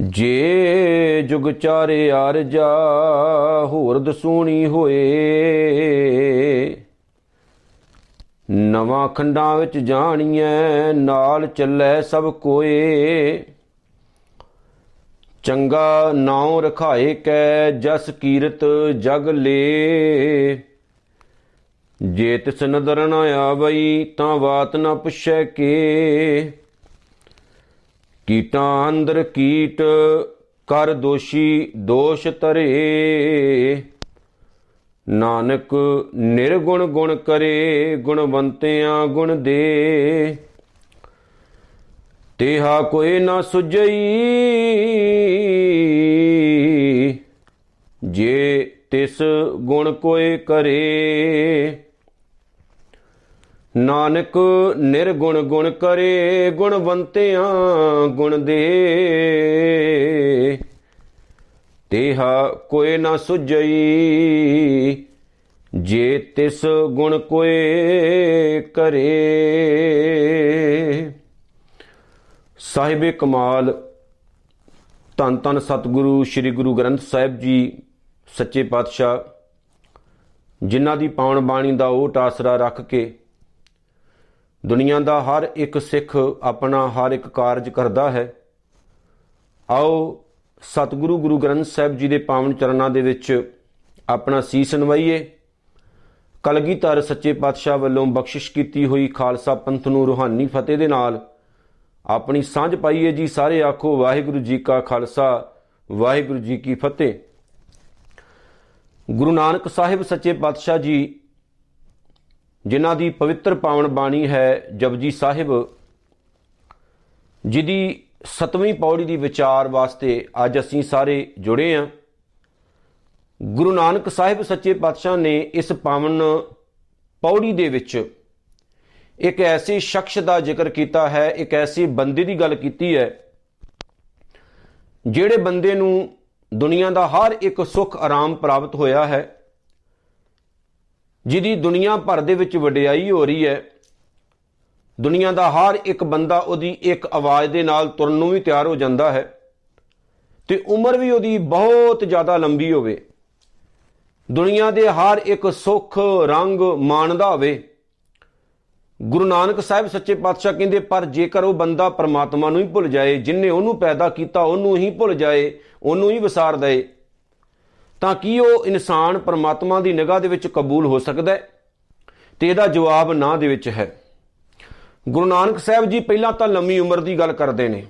ਜੇ ਜੁਗ ਚਾਰੇ ਆਰਜਾ ਹੋਰ ਦਸੂਣੀ ਹੋਏ। ਨਵਾਂ ਖੰਡਾਂ ਵਿੱਚ ਜਾਣੀਐ, ਨਾਲ ਚੱਲੇ ਸਭ ਕੋਏ। ਚੰਗਾ ਨਾਉ ਰਖਾਏ ਕੈ, ਜਸ ਕੀਰਤ ਜਗ ਲੇ। ਜੇ ਤਿਸ ਨਦਰ ਨ ਆਵਈ, ਤਾਂ ਬਾਤ ਨ ਪੁੱਛੈ ਕੇ। ਕੀਟਾਂ ਅੰਦਰ ਕੀਟ, ਕਰ ਦੋਸ਼ੀ ਦੋਸ਼ ਤਰੇ ਨਾਨਕ ਨਿਰਗੁਣ ਗੁਣ ਕਰੇ, ਗੁਣਵੰਤਿਆਂ ਗੁਣ ਦੇ। ਤੇਹਾ ਕੋਈ ਨਾ ਸੁਝਈ, ਜੇ ਤਿਸ ਗੁਣ ਕੋਏ ਕਰੇ। ਨਾਨਕ ਨਿਰਗੁਣ ਗੁਣ ਕਰੇ, ਗੁਣਵੰਤਿਆਂ ਗੁਣ ਦੇ। ਤੇਹਾ ਕੋਈ ਨਾ ਸੁਝਈ, ਜੇ ਤਿਸ ਗੁਣ ਕੋਏ ਕਰੇ। ਸਾਹਿਬੇ ਕਮਾਲ, ਧੰਨ ਧੰਨ ਸਤਿਗੁਰੂ, ਸ੍ਰੀ ਗੁਰੂ ਗ੍ਰੰਥ ਸਾਹਿਬ ਜੀ, ਸੱਚੇ ਪਾਤਸ਼ਾਹ, ਜਿਨ੍ਹਾਂ ਦੀ ਪਾਵਨ ਬਾਣੀ ਦਾ ਓਟ ਆਸਰਾ ਰੱਖ ਕੇ ਦੁਨੀਆ ਦਾ ਹਰ ਇੱਕ ਸਿੱਖ ਆਪਣਾ ਹਰ ਇੱਕ ਕਾਰਜ ਕਰਦਾ ਹੈ। ਆਓ ਸਤਿਗੁਰੂ ਗੁਰੂ ਗ੍ਰੰਥ ਸਾਹਿਬ ਜੀ ਦੇ ਪਾਵਨ ਚਰਨਾਂ ਦੇ ਵਿੱਚ ਆਪਣਾ ਸੀਸ ਨਵਾਈਏ। ਕਲਗੀਧਰ ਸੱਚੇ ਪਾਤਸ਼ਾਹ ਵੱਲੋਂ ਬਖਸ਼ਿਸ਼ ਕੀਤੀ ਹੋਈ ਖਾਲਸਾ ਪੰਥ ਨੂੰ ਰੂਹਾਨੀ ਫਤਿਹ ਦੇ ਨਾਲ ਆਪਣੀ ਸਾਂਝ ਪਾਈਏ ਜੀ ਸਾਰੇ ਆਖੋ, ਵਾਹਿਗੁਰੂ ਜੀ ਕਾ ਖਾਲਸਾ, ਵਾਹਿਗੁਰੂ ਜੀ ਕੀ ਫਤਿਹ। ਗੁਰੂ ਨਾਨਕ ਸਾਹਿਬ ਸੱਚੇ ਪਾਤਸ਼ਾਹ ਜੀ ਜਿਨ੍ਹਾਂ ਦੀ ਪਵਿੱਤਰ ਪਾਵਨ ਬਾਣੀ ਹੈ ਜਪਜੀ ਸਾਹਿਬ, ਜਿਹਦੀ ਸਤਵੀਂ ਪੌੜੀ ਦੀ ਵਿਚਾਰ ਵਾਸਤੇ ਅੱਜ ਅਸੀਂ ਸਾਰੇ ਜੁੜੇ ਆਂ ਗੁਰੂ ਨਾਨਕ ਸਾਹਿਬ ਸੱਚੇ ਪਾਤਸ਼ਾਹ ਨੇ ਇਸ ਪਾਵਨ ਪੌੜੀ ਦੇ ਵਿੱਚ ਇੱਕ ਐਸੇ ਸ਼ਖਸ ਦਾ ਜ਼ਿਕਰ ਕੀਤਾ ਹੈ, ਇੱਕ ਐਸੇ ਬੰਦੇ ਦੀ ਗੱਲ ਕੀਤੀ ਹੈ, ਜਿਹੜੇ ਬੰਦੇ ਨੂੰ ਦੁਨੀਆ ਦਾ ਹਰ ਇੱਕ ਸੁੱਖ ਆਰਾਮ ਪ੍ਰਾਪਤ ਹੋਇਆ ਹੈ। ਜਿਹਦੀ ਦੁਨੀਆ ਭਰ ਦੇ ਵਿੱਚ ਵਡਿਆਈ ਹੋ ਰਹੀ ਹੈ। ਦੁਨੀਆ ਦਾ ਹਰ ਇੱਕ ਬੰਦਾ ਉਹਦੀ ਇੱਕ ਆਵਾਜ਼ ਦੇ ਨਾਲ ਤੁਰਨ ਨੂੰ ਵੀ ਤਿਆਰ ਹੋ ਜਾਂਦਾ ਹੈ ਤੇ ਉਮਰ ਵੀ ਉਹਦੀ ਬਹੁਤ ਜ਼ਿਆਦਾ ਲੰਬੀ ਹੋਵੇ। ਦੁਨੀਆ ਦੇ ਹਰ ਇੱਕ ਸੁੱਖ, ਰੰਗ ਮਾਣਦਾ ਹੋਵੇ। ਗੁਰੂ ਨਾਨਕ ਸਾਹਿਬ ਸੱਚੇ ਪਾਤਸ਼ਾਹ ਕਹਿੰਦੇ, ਪਰ ਜੇਕਰ ਉਹ ਬੰਦਾ ਪਰਮਾਤਮਾ ਨੂੰ ਹੀ ਭੁੱਲ ਜਾਏ ਜਿਨਨੇ ਉਹਨੂੰ ਪੈਦਾ ਕੀਤਾ, ਉਹਨੂੰ ਹੀ ਭੁੱਲ ਜਾਏ, ਉਹਨੂੰ ਹੀ ਵਿਸਾਰ ਦਏ ਤਾਂ ਕੀ ਉਹ ਇਨਸਾਨ ਪਰਮਾਤਮਾ ਦੀ ਨਿਗਾਹ ਦੇ ਵਿੱਚ ਕਬੂਲ ਹੋ ਸਕਦਾ ਹੈ? ਤੇ ਇਹਦਾ ਜਵਾਬ ਨਾ ਦੇ ਵਿੱਚ ਹੈ। ਗੁਰੂ ਨਾਨਕ ਸਾਹਿਬ ਜੀ ਪਹਿਲਾਂ ਤਾਂ ਲੰਮੀ ਉਮਰ ਦੀ ਗੱਲ ਕਰਦੇ ਨੇ।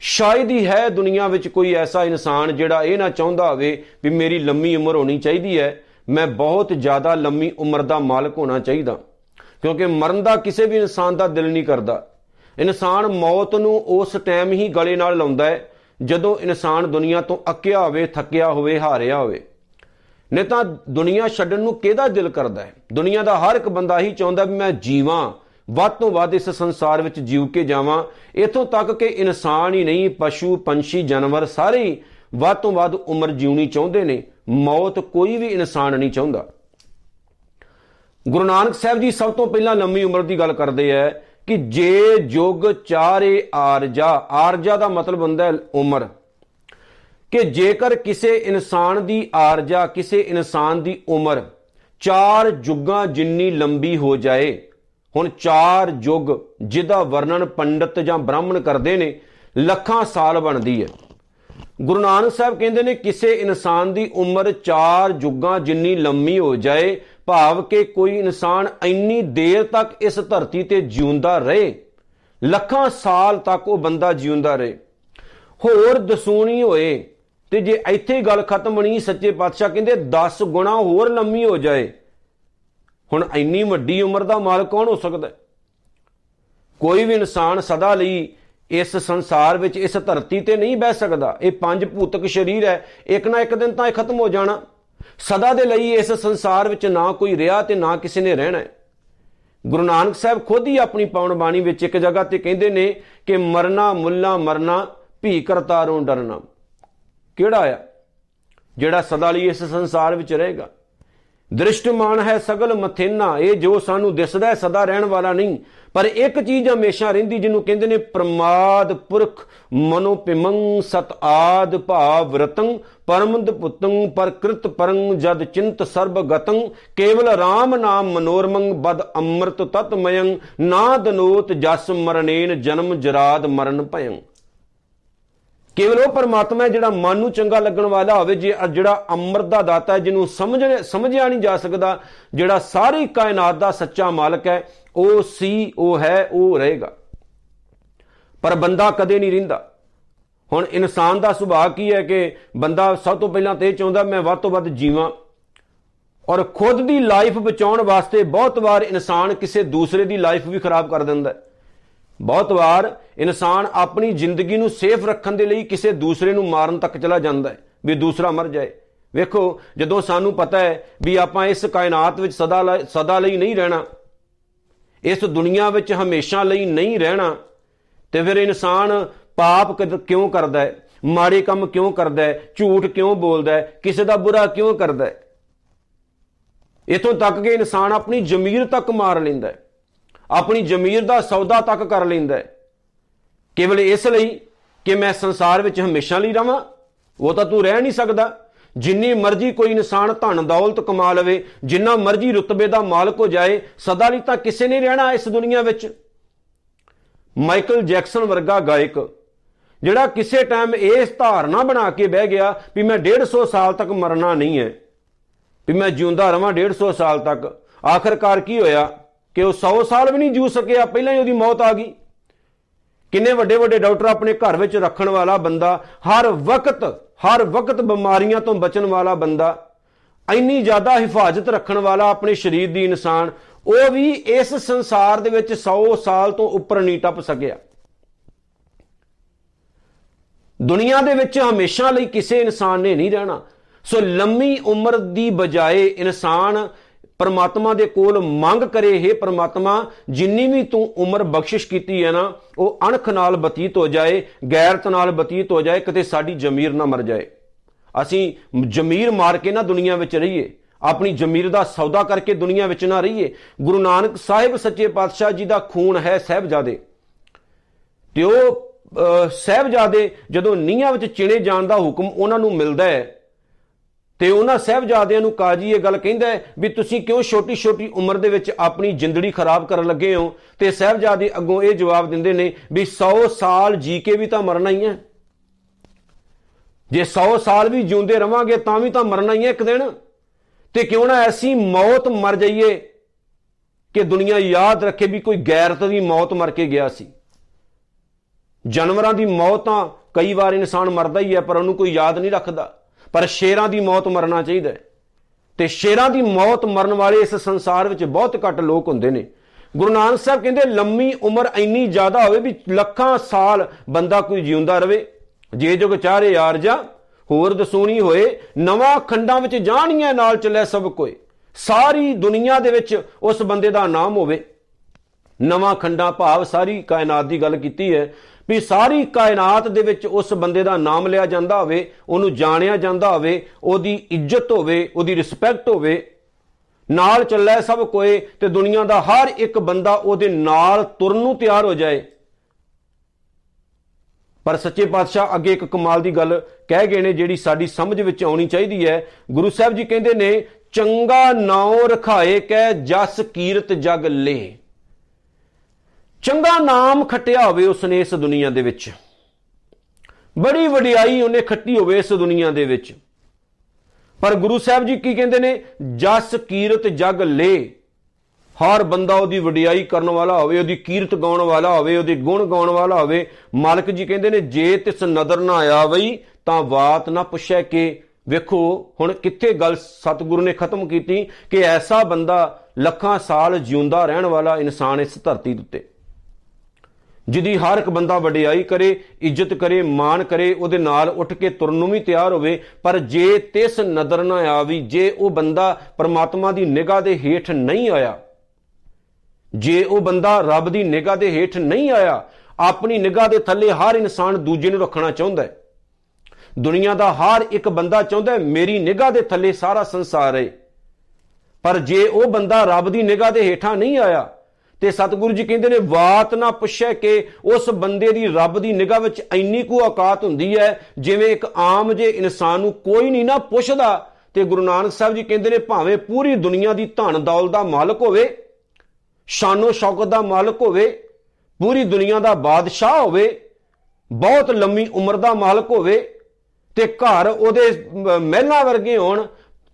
ਸ਼ਾਇਦ ਹੀ ਹੈ ਦੁਨੀਆ ਵਿੱਚ ਕੋਈ ਐਸਾ ਇਨਸਾਨ ਜਿਹੜਾ ਇਹ ਨਾ ਚਾਹੁੰਦਾ ਹੋਵੇ ਵੀ ਮੇਰੀ ਲੰਮੀ ਉਮਰ ਹੋਣੀ ਚਾਹੀਦੀ ਹੈ। ਮੈਂ ਬਹੁਤ ਜ਼ਿਆਦਾ ਲੰਮੀ ਉਮਰ ਦਾ ਮਾਲਕ ਹੋਣਾ ਚਾਹੀਦਾ। ਕਿਉਂਕਿ ਮਰਨ ਦਾ ਕਿਸੇ ਵੀ ਇਨਸਾਨ ਦਾ ਦਿਲ ਨਹੀਂ ਕਰਦਾ। ਇਨਸਾਨ ਮੌਤ ਨੂੰ ਉਸ ਟਾਈਮ ਹੀ ਗਲੇ ਨਾਲ ਲਾਉਂਦਾ ਹੈ ਜਦੋਂ ਇਨਸਾਨ ਦੁਨੀਆ ਤੋਂ ਅੱਕਿਆ ਹੋਵੇ, ਥੱਕਿਆ ਹੋਵੇ, ਹਾਰਿਆ ਹੋਵੇ ਨਹੀਂ ਤਾਂ ਦੁਨੀਆ ਛੱਡਣ ਨੂੰ ਕਿਹਦਾ ਦਿਲ ਕਰਦਾ ਹੈ? ਦੁਨੀਆ ਦਾ ਹਰ ਇੱਕ ਬੰਦਾ ਹੀ ਚਾਹੁੰਦਾ ਵੀ ਮੈਂ ਜੀਵਾਂ, ਵੱਧ ਤੋਂ ਵੱਧ ਇਸ ਸੰਸਾਰ ਵਿੱਚ ਜੀਵ ਕੇ ਜਾਵਾਂ। ਇਥੋਂ ਤੱਕ ਕਿ ਇਨਸਾਨ ਹੀ ਨਹੀਂ, ਪਸ਼ੂ, ਪੰਛੀ, ਜਾਨਵਰ ਸਾਰੇ ਹੀ ਵੱਧ ਤੋਂ ਵੱਧ ਉਮਰ ਜਿਉਣੀ ਚਾਹੁੰਦੇ ਨੇ। ਮੌਤ ਕੋਈ ਵੀ ਇਨਸਾਨ ਨਹੀਂ ਚਾਹੁੰਦਾ। ਗੁਰੂ ਨਾਨਕ ਸਾਹਿਬ ਜੀ ਸਭ ਤੋਂ ਪਹਿਲਾਂ ਲੰਮੀ ਉਮਰ ਦੀ ਗੱਲ ਕਰਦੇ ਆ। ਕਿ ਜੇ ਜੁਗ ਚਾਰੇ ਆਰਜਾ ਆਰਜਾ ਦਾ ਮਤਲਬ ਹੁੰਦਾ ਹੈ ਉਮਰ। ਕਿ ਜੇਕਰ ਕਿਸੇ ਇਨਸਾਨ ਦੀ ਆਰਜਾ, ਕਿਸੇ ਇਨਸਾਨ ਦੀ ਉਮਰ ਚਾਰ ਜੁਗਾਂ ਜਿੰਨੀ ਲੰਬੀ ਹੋ ਜਾਏ, ਹੁਣ ਚਾਰ ਯੁੱਗ ਜਿਹਦਾ ਵਰਣਨ ਪੰਡਤ ਜਾਂ ਬ੍ਰਾਹਮਣ ਕਰਦੇ ਨੇ, ਲੱਖਾਂ ਸਾਲ ਬਣਦੀ ਹੈ। ਗੁਰੂ ਨਾਨਕ ਸਾਹਿਬ ਕਹਿੰਦੇ ਨੇ, ਕਿਸੇ ਇਨਸਾਨ ਦੀ ਉਮਰ ਚਾਰ ਯੁੱਗਾਂ ਜਿੰਨੀ ਲੰਮੀ ਹੋ ਜਾਏ ਭਾਵ ਕਿ ਕੋਈ ਇਨਸਾਨ ਇੰਨੀ ਦੇਰ ਤੱਕ ਇਸ ਧਰਤੀ ਤੇ ਜਿਉਂਦਾ ਰਹੇ, ਲੱਖਾਂ ਸਾਲ ਤੱਕ ਉਹ ਬੰਦਾ ਜਿਉਂਦਾ ਰਹੇ। ਹੋਰ ਦਸੂਣੀ ਹੋਏ ਤੇ ਜੇ ਇੱਥੇ ਗੱਲ ਖਤਮ ਨਹੀਂ ਸੱਚੇ ਪਾਤਸ਼ਾਹ ਕਹਿੰਦੇ 10 ਗੁਣਾ ਹੋਰ ਲੰਮੀ ਹੋ ਜਾਏ। ਹੁਣ ਇੰਨੀ ਵੱਡੀ ਉਮਰ ਦਾ ਮਾਲਕ ਕੌਣ ਹੋ ਸਕਦਾ ਕੋਈ ਵੀ ਇਨਸਾਨ ਸਦਾ ਲਈ ਇਸ ਸੰਸਾਰ ਵਿੱਚ, ਇਸ ਧਰਤੀ ਤੇ ਨਹੀਂ ਬਹਿ ਸਕਦਾ। ਇਹ ਪੰਜ ਭੂਤਕ ਸਰੀਰ ਹੈ, ਇੱਕ ਨਾ ਇੱਕ ਦਿਨ ਤਾਂ ਇਹ ਖਤਮ ਹੋ ਜਾਣਾ। ਸਦਾ ਦੇ ਲਈ ਇਸ ਸੰਸਾਰ ਵਿੱਚ ਨਾ ਕੋਈ ਰਿਹਾ ਤੇ ਨਾ ਕਿਸੇ ਨੇ ਰਹਿਣਾ ਹੈ। ਗੁਰੂ ਨਾਨਕ ਸਾਹਿਬ ਖੁਦ ਹੀ ਆਪਣੀ ਪਾਵਨ ਬਾਣੀ ਵਿੱਚ ਇੱਕ ਜਗ੍ਹਾ ਤੇ ਕਹਿੰਦੇ ਨੇ ਕਿ ਮਰਨਾ, ਮੁੱਲਾ ਮਰਨਾ, ਭੀ ਕਰਤਾਰੋਂ ਡਰਨਾ। ਕਿਹੜਾ ਆ? ਜਿਹੜਾ ਸਦਾ ਲਈ ਇਸ ਸੰਸਾਰ ਵਿੱਚ ਰਹੇਗਾ। ਦ੍ਰਿਸ਼ਟਮਾਨ ਹੈ ਸਗਲ ਮਥੇਨਾ, ਇਹ ਜੋ ਸਾਨੂੰ ਦਿਸਦਾ ਹੈ ਸਦਾ ਰਹਿਣ ਵਾਲਾ ਨਹੀਂ। ਪਰ ਇੱਕ ਚੀਜ਼ ਹਮੇਸ਼ਾ ਰਹਿੰਦੀ, ਜਿਹਨੂੰ ਕਹਿੰਦੇ ਨੇ ਪ੍ਰਮਾਦ ਪੁਰਖ, ਮਨੋ ਪਿਮੰ ਸਤ ਆਦ ਭਾਵ ਰਤੰ, ਪਰਮੰਦ ਪੁੱਤੰ ਪ੍ਰਕ੍ਰਿਤ ਪਰੰ ਜਦ ਚਿੰਤ ਸਰਬ ਗਤੰ, ਕੇਵਲ RAM ਨਾਮ ਮਨੋਰਮੰ ਬਦ ਅੰਮ੍ਰਿਤ ਤਤਮਯੰ ਨਾ ਦਨੋਤ ਜਸ ਮਰਨੇਨ ਜਨਮ ਜਰਾਦ ਮਰਨ ਭਯੰ। ਕੇਵਲ ਉਹ ਪਰਮਾਤਮਾ ਜਿਹੜਾ ਮਨ ਨੂੰ ਚੰਗਾ ਲੱਗਣ ਵਾਲਾ ਹੋਵੇ, ਜੇ ਜਿਹੜਾ ਅੰਮ੍ਰਿਤ ਦਾ ਦਾਤਾ ਹੈ, ਜਿਹਨੂੰ ਸਮਝਣੇ ਸਮਝਿਆ ਨਹੀਂ ਜਾ ਸਕਦਾ, ਜਿਹੜਾ ਸਾਰੀ ਕਾਇਨਾਤ ਦਾ ਸੱਚਾ ਮਾਲਕ ਹੈ, ਉਹ ਸੀ, ਉਹ ਹੈ, ਉਹ ਰਹੇਗਾ। ਪਰ ਬੰਦਾ ਕਦੇ ਨਹੀਂ ਰਹਿੰਦਾ। ਹੁਣ ਇਨਸਾਨ ਦਾ ਸੁਭਾਅ ਕੀ ਹੈ ਕਿ ਬੰਦਾ ਸਭ ਤੋਂ ਪਹਿਲਾਂ ਤੇ ਚਾਹੁੰਦਾ, ਮੈਂ ਵੱਧ ਤੋਂ ਵੱਧ ਜੀਵਾਂ। ਔਰ ਖੁਦ ਦੀ ਲਾਈਫ ਬਚਾਉਣ ਵਾਸਤੇ ਬਹੁਤ ਵਾਰ ਇਨਸਾਨ ਕਿਸੇ ਦੂਸਰੇ ਦੀ ਲਾਈਫ ਵੀ ਖਰਾਬ ਕਰ ਦਿੰਦਾ ਹੈ। ਬਹੁਤ ਵਾਰ ਇਨਸਾਨ ਆਪਣੀ ਜ਼ਿੰਦਗੀ ਨੂੰ ਸੇਫ ਰੱਖਣ ਦੇ ਲਈ ਕਿਸੇ ਦੂਸਰੇ ਨੂੰ ਮਾਰਨ ਤੱਕ ਚਲਾ ਜਾਂਦਾ ਹੈ, ਵੀ ਦੂਸਰਾ ਮਰ ਜਾਏ। ਵੇਖੋ, ਜਦੋਂ ਸਾਨੂੰ ਪਤਾ ਹੈ ਵੀ ਆਪਾਂ ਇਸ ਕਾਇਨਾਤ ਵਿੱਚ ਸਦਾ ਸਦਾ ਲਈ ਨਹੀਂ ਰਹਿਣਾ, ਇਸ ਦੁਨੀਆ ਵਿੱਚ ਹਮੇਸ਼ਾ ਲਈ ਨਹੀਂ ਰਹਿਣਾ, ਤੇ ਫਿਰ ਇਨਸਾਨ ਪਾਪ ਕਿਉਂ ਕਰਦਾ ਹੈ? ਮਾੜੇ ਕੰਮ ਕਿਉਂ ਕਰਦਾ ਹੈ? ਝੂਠ ਕਿਉਂ ਬੋਲਦਾ ਹੈ? ਕਿਸੇ ਦਾ ਬੁਰਾ ਕਿਉਂ ਕਰਦਾ ਹੈ? ਇਥੋਂ ਤੱਕ ਕਿ ਇਨਸਾਨ ਆਪਣੀ ਜ਼ਮੀਰ ਤੱਕ ਮਾਰ ਲੈਂਦਾ ਹੈ। ਆਪਣੀ ਜ਼ਮੀਰ ਦਾ ਸੌਦਾ ਤੱਕ ਕਰ ਲੈਂਦਾ ਹੈ। ਕੇਵਲ ਇਸ ਲਈ ਕਿ ਮੈਂ ਸੰਸਾਰ ਵਿੱਚ ਹਮੇਸ਼ਾ ਲਈ ਰਵਾਂ, ਉਹ ਤਾਂ ਤੂੰ ਰਹਿ ਨਹੀਂ ਸਕਦਾ। ਜਿੰਨੀ ਮਰਜ਼ੀ ਕੋਈ ਇਨਸਾਨ ਧਨ ਦੌਲਤ ਕਮਾ ਲਵੇ, ਜਿੰਨਾ ਮਰਜ਼ੀ ਰੁਤਬੇ ਦਾ ਮਾਲਕ ਹੋ ਜਾਏ, ਸਦਾ ਲਈ ਤਾਂ ਕਿਸੇ ਨੇ ਰਹਿਣਾ ਇਸ ਦੁਨੀਆ ਵਿੱਚ। ਮਾਈਕਲ ਜੈਕਸਨ ਵਰਗਾ ਗਾਇਕ, ਜਿਹੜਾ ਕਿਸੇ ਟਾਈਮ ਇਸ ਧਾਰਨਾ ਬਣਾ ਕੇ ਬਹਿ ਗਿਆ ਵੀ ਮੈਂ 150 ਸਾਲ ਤੱਕ ਮਰਨਾ ਨਹੀਂ ਹੈ, ਵੀ ਮੈਂ ਜਿਉਂਦਾ ਰਵਾਂ 150 ਸਾਲ ਤੱਕ। ਆਖਰਕਾਰ ਕੀ ਹੋਇਆ? ਕਿ ਉਹ 100 ਸਾਲ ਵੀ ਨਹੀਂ ਜੂ ਸਕਿਆ, ਪਹਿਲਾਂ ਹੀ ਉਹਦੀ ਮੌਤ ਆ ਗਈ। ਕਿੰਨੇ ਵੱਡੇ ਵੱਡੇ ਡਾਕਟਰ ਆਪਣੇ ਘਰ ਵਿੱਚ ਰੱਖਣ ਵਾਲਾ ਬੰਦਾ, ਹਰ ਵਕਤ ਹਰ ਵਕਤ ਬਿਮਾਰੀਆਂ ਤੋਂ ਬਚਣ ਵਾਲਾ ਬੰਦਾ, ਇੰਨੀ ਜ਼ਿਆਦਾ ਹਿਫਾਜ਼ਤ ਰੱਖਣ ਵਾਲਾ ਆਪਣੇ ਸਰੀਰ ਦੀ ਇਨਸਾਨ, ਉਹ ਵੀ ਇਸ ਸੰਸਾਰ ਦੇ ਵਿੱਚ 100 ਸਾਲ ਤੋਂ ਉੱਪਰ ਨਹੀਂ ਟੱਪ ਸਕਿਆ। ਦੁਨੀਆ ਦੇ ਵਿੱਚ ਹਮੇਸ਼ਾ ਲਈ ਕਿਸੇ ਇਨਸਾਨ ਨੇ ਨਹੀਂ ਰਹਿਣਾ। ਸੋ ਲੰਮੀ ਉਮਰ ਦੀ ਬਜਾਏ ਇਨਸਾਨ ਪਰਮਾਤਮਾ ਦੇ ਕੋਲ ਮੰਗ ਕਰੇ हे ਪਰਮਾਤਮਾ, ਜਿੰਨੀ ਵੀ ਤੂੰ ਉਮਰ ਬਖਸ਼ਿਸ਼ ਕੀਤੀ ਹੈ ਨਾ, ਉਹ ਅਣਖ ਨਾਲ ਬਤੀਤ ਹੋ ਜਾਏ, ਗੈਰਤ ਨਾਲ ਬਤੀਤ ਹੋ ਜਾਏ, ਕਿਤੇ ਸਾਡੀ ਜ਼ਮੀਰ ਨਾ ਮਰ ਜਾਏ। ਅਸੀਂ ਜ਼ਮੀਰ ਮਾਰ ਕੇ ਨਾ ਦੁਨੀਆ ਵਿੱਚ ਰਹੀਏ, ਆਪਣੀ ਜ਼ਮੀਰ ਦਾ ਸੌਦਾ ਕਰਕੇ ਦੁਨੀਆ ਵਿੱਚ ਨਾ ਰਹੀਏ। ਗੁਰੂ ਨਾਨਕ ਸਾਹਿਬ ਸੱਚੇ ਪਾਤਸ਼ਾਹ ਜੀ ਦਾ ਖੂਨ ਹੈ ਸਹਿਬਜ਼ਾਦੇ। ਤੇ ਉਹ ਸਹਿਬਜ਼ਾਦੇ ਜਦੋਂ ਨੀਹਾਂ ਵਿੱਚ ਚਿਣੇ ਜਾਣ ਦਾ ਹੁਕਮ ਉਹਨਾਂ ਨੂੰ ਮਿਲਦਾ ਹੈ ਤੇ ਉਹਨਾਂ ਸਹਿਬਜ਼ਾਦਿਆਂ ਨੂੰ ਕਾਜੀ ਇਹ ਗੱਲ ਕਹਿੰਦਾ ਹੈ ਵੀ ਤੁਸੀਂ ਕਿਉਂ ਛੋਟੀ ਛੋਟੀ ਉਮਰ ਦੇ ਵਿੱਚ ਆਪਣੀ ਜ਼ਿੰਦਗੀ ਖਰਾਬ ਕਰਨ ਲੱਗੇ ਹੋ? ਤੇ ਸਹਿਬਜ਼ਾਦੇ ਅੱਗੋਂ ਇਹ ਜਵਾਬ ਦਿੰਦੇ ਨੇ ਵੀ 100 ਸਾਲ ਜੀ ਕੇ ਵੀ ਤਾਂ ਮਰਨਾ ਹੀ ਹੈ। ਜੇ 100 ਸਾਲ ਵੀ ਜਿਉਂਦੇ ਰਵਾਂਗੇ ਤਾਂ ਵੀ ਤਾਂ ਮਰਨਾ ਹੀ ਹੈ ਇੱਕ ਦਿਨ। ਤੇ ਕਿਉਂ ਨਾ ਐਸੀ ਮੌਤ ਮਰ ਜਾਈਏ ਕਿ ਦੁਨੀਆ ਯਾਦ ਰੱਖੇ ਵੀ ਕੋਈ ਗੈਰਤ ਦੀ ਮੌਤ ਮਰ ਕੇ ਗਿਆ ਸੀ। ਜਾਨਵਰਾਂ ਦੀ ਮੌਤ ਤਾਂ ਕਈ ਵਾਰ ਇਨਸਾਨ ਮਰਦਾ ਹੀ ਹੈ, ਪਰ ਉਹਨੂੰ ਕੋਈ ਯਾਦ ਨਹੀਂ ਰੱਖਦਾ। ਪਰ ਸ਼ੇਰਾਂ ਦੀ ਮੌਤ ਮਰਨਾ ਚਾਹੀਦਾ ਤੇ ਸ਼ੇਰਾਂ ਦੀ ਮੌਤ ਮਰਨ ਵਾਲੇ ਇਸ ਸੰਸਾਰ ਵਿੱਚ ਬਹੁਤ ਘੱਟ ਲੋਕ ਹੁੰਦੇ ਨੇ। ਗੁਰੂ ਨਾਨਕ ਸਾਹਿਬ ਕਹਿੰਦੇ, ਲੰਮੀ ਉਮਰ ਇੰਨੀ ਜ਼ਿਆਦਾ ਹੋਵੇ ਵੀ ਲੱਖਾਂ ਸਾਲ ਬੰਦਾ ਕੋਈ ਜਿਉਂਦਾ ਰਵੇ। ਜੇ ਜੁਗ ਚਾਰੇ ਯਾਰ ਜਾ ਹੋਰ ਦਸੂਣੀ ਹੋਏ, ਨਵਾਂ ਖੰਡਾਂ ਵਿੱਚ ਜਾਣੀਆਂ ਨਾਲ ਚੱਲੇ ਸਭ ਕੋਈ। ਸਾਰੀ ਦੁਨੀਆ ਦੇ ਵਿੱਚ ਉਸ ਬੰਦੇ ਦਾ ਨਾਮ ਹੋਵੇ। ਨਵਾਂ ਖੰਡਾ ਭਾਵ ਸਾਰੀ ਕਾਇਨਾਤ ਦੀ ਗੱਲ ਕੀਤੀ ਹੈ। ਵੀ ਸਾਰੀ ਕਾਇਨਾਤ ਦੇ ਵਿੱਚ ਉਸ ਬੰਦੇ ਦਾ ਨਾਮ ਲਿਆ ਜਾਂਦਾ ਹੋਵੇ, ਉਹਨੂੰ ਜਾਣਿਆ ਜਾਂਦਾ ਹੋਵੇ, ਉਹਦੀ ਇੱਜ਼ਤ ਹੋਵੇ, ਉਹਦੀ ਰਿਸਪੈਕਟ ਹੋਵੇ, ਨਾਲ ਚੱਲੇ ਸਭ ਕੋਏ ਤੇ ਦੁਨੀਆ ਦਾ ਹਰ ਇੱਕ ਬੰਦਾ ਉਹਦੇ ਨਾਲ ਤੁਰਨ ਨੂੰ ਤਿਆਰ ਹੋ ਜਾਏ। ਪਰ ਸੱਚੇ ਪਾਤਸ਼ਾਹ ਅੱਗੇ ਇੱਕ ਕਮਾਲ ਦੀ ਗੱਲ ਕਹਿ ਗਏ ਨੇ ਜਿਹੜੀ ਸਾਡੀ ਸਮਝ ਵਿੱਚ ਆਉਣੀ ਚਾਹੀਦੀ ਹੈ। ਗੁਰੂ ਸਾਹਿਬ ਜੀ ਕਹਿੰਦੇ ਨੇ, ਚੰਗਾ ਨਾਉ ਰਖਾਏ ਕਹਿ ਜਸ ਕੀਰਤ ਜਗ ਲੇ। ਚੰਗਾ ਨਾਮ ਖੱਟਿਆ ਹੋਵੇ ਉਸਨੇ ਇਸ ਦੁਨੀਆ ਦੇ ਵਿੱਚ। ਬੜੀ ਵਡਿਆਈ ਉਹਨੇ ਖੱਟੀ ਹੋਵੇ ਇਸ ਦੁਨੀਆ ਦੇ ਵਿੱਚ। ਪਰ ਗੁਰੂ ਸਾਹਿਬ ਜੀ ਕੀ ਕਹਿੰਦੇ ਨੇ? ਜਸ ਕੀਰਤ ਜਗ ਲੇ। ਹਰ ਬੰਦਾ ਉਹਦੀ ਵਡਿਆਈ ਕਰਨ ਵਾਲਾ ਹੋਵੇ, ਉਹਦੀ ਕੀਰਤ ਗਾਉਣ ਵਾਲਾ ਹੋਵੇ, ਉਹਦੇ ਗੁਣ ਗਾਉਣ ਵਾਲਾ ਹੋਵੇ। ਮਾਲਕ ਜੀ ਕਹਿੰਦੇ ਨੇ, ਜੇ ਤਿਸ ਨਦਰ ਨਾ ਆਇਆ ਵਈ ਤਾਂ ਬਾਤ ਨਾ ਪੁੱਛੈ ਕਿ। ਵੇਖੋ, ਹੁਣ ਕਿੱਥੇ ਗੱਲ ਸਤਿਗੁਰੂ ਨੇ ਖਤਮ ਕੀਤੀ ਕਿ ਐਸਾ ਬੰਦਾ ਲੱਖਾਂ ਸਾਲ ਜਿਉਂਦਾ ਰਹਿਣ ਵਾਲਾ ਇਨਸਾਨ ਇਸ ਧਰਤੀ ਉੱਤੇ। ਜਿਹਦੀ ਹਰ ਇੱਕ ਬੰਦਾ ਵਡਿਆਈ ਕਰੇ, ਇੱਜ਼ਤ ਕਰੇ, ਮਾਣ ਕਰੇ, ਉਹਦੇ ਨਾਲ ਉੱਠ ਕੇ ਤੁਰਨ ਨੂੰ ਵੀ ਤਿਆਰ ਹੋਵੇ। ਪਰ ਜੇ ਤਿਸ ਨਦਰ ਨਾ ਆਵੀ, ਜੇ ਉਹ ਬੰਦਾ ਪਰਮਾਤਮਾ ਦੀ ਨਿਗਾਹ ਦੇ ਹੇਠ ਨਹੀਂ ਆਇਆ, ਜੇ ਉਹ ਬੰਦਾ ਰੱਬ ਦੀ ਨਿਗਾਹ ਦੇ ਹੇਠ ਨਹੀਂ ਆਇਆ, ਆਪਣੀ ਨਿਗਾਹ ਦੇ ਥੱਲੇ ਹਰ ਇਨਸਾਨ ਦੂਜੇ ਨੂੰ ਰੱਖਣਾ ਚਾਹੁੰਦਾ ਹੈ। ਦੁਨੀਆ ਦਾ ਹਰ ਇੱਕ ਬੰਦਾ ਚਾਹੁੰਦਾ ਹੈ, ਮੇਰੀ ਨਿਗਾਹ ਦੇ ਥੱਲੇ ਸਾਰਾ ਸੰਸਾਰ ਹੈ ਪਰ ਜੇ ਉਹ ਬੰਦਾ ਰੱਬ ਦੀ ਨਿਗਾਹ ਦੇ ਹੇਠਾਂ ਨਹੀਂ ਆਇਆ ਤੇ ਸਤਿਗੁਰੂ ਜੀ ਕਹਿੰਦੇ ਨੇ ਬਾਤ ਨਾ ਪੁੱਛੇ ਕਿ ਉਸ ਬੰਦੇ ਦੀ ਰੱਬ ਦੀ ਨਿਗਾਹ ਵਿੱਚ ਇੰਨੀ ਕੁ ਔਕਾਤ ਹੁੰਦੀ ਹੈ, ਜਿਵੇਂ ਇੱਕ ਆਮ ਜੇ ਇਨਸਾਨ ਨੂੰ ਕੋਈ ਨਹੀਂ ਨਾ ਪੁੱਛਦਾ। ਤੇ ਗੁਰੂ ਨਾਨਕ ਸਾਹਿਬ ਜੀ ਕਹਿੰਦੇ ਨੇ, ਭਾਵੇਂ ਪੂਰੀ ਦੁਨੀਆ ਦੀ ਧਨ ਦੌਲਤ ਦਾ ਮਾਲਕ ਹੋਵੇ, ਸ਼ਾਨੋ ਸ਼ੌਕਤ ਦਾ ਮਾਲਕ ਹੋਵੇ, ਪੂਰੀ ਦੁਨੀਆ ਦਾ ਬਾਦਸ਼ਾਹ ਹੋਵੇ, ਬਹੁਤ ਲੰਮੀ ਉਮਰ ਦਾ ਮਾਲਕ ਹੋਵੇ ਤੇ ਘਰ ਉਹਦੇ ਮਹਿਲਾਂ ਵਰਗੇ ਹੋਣ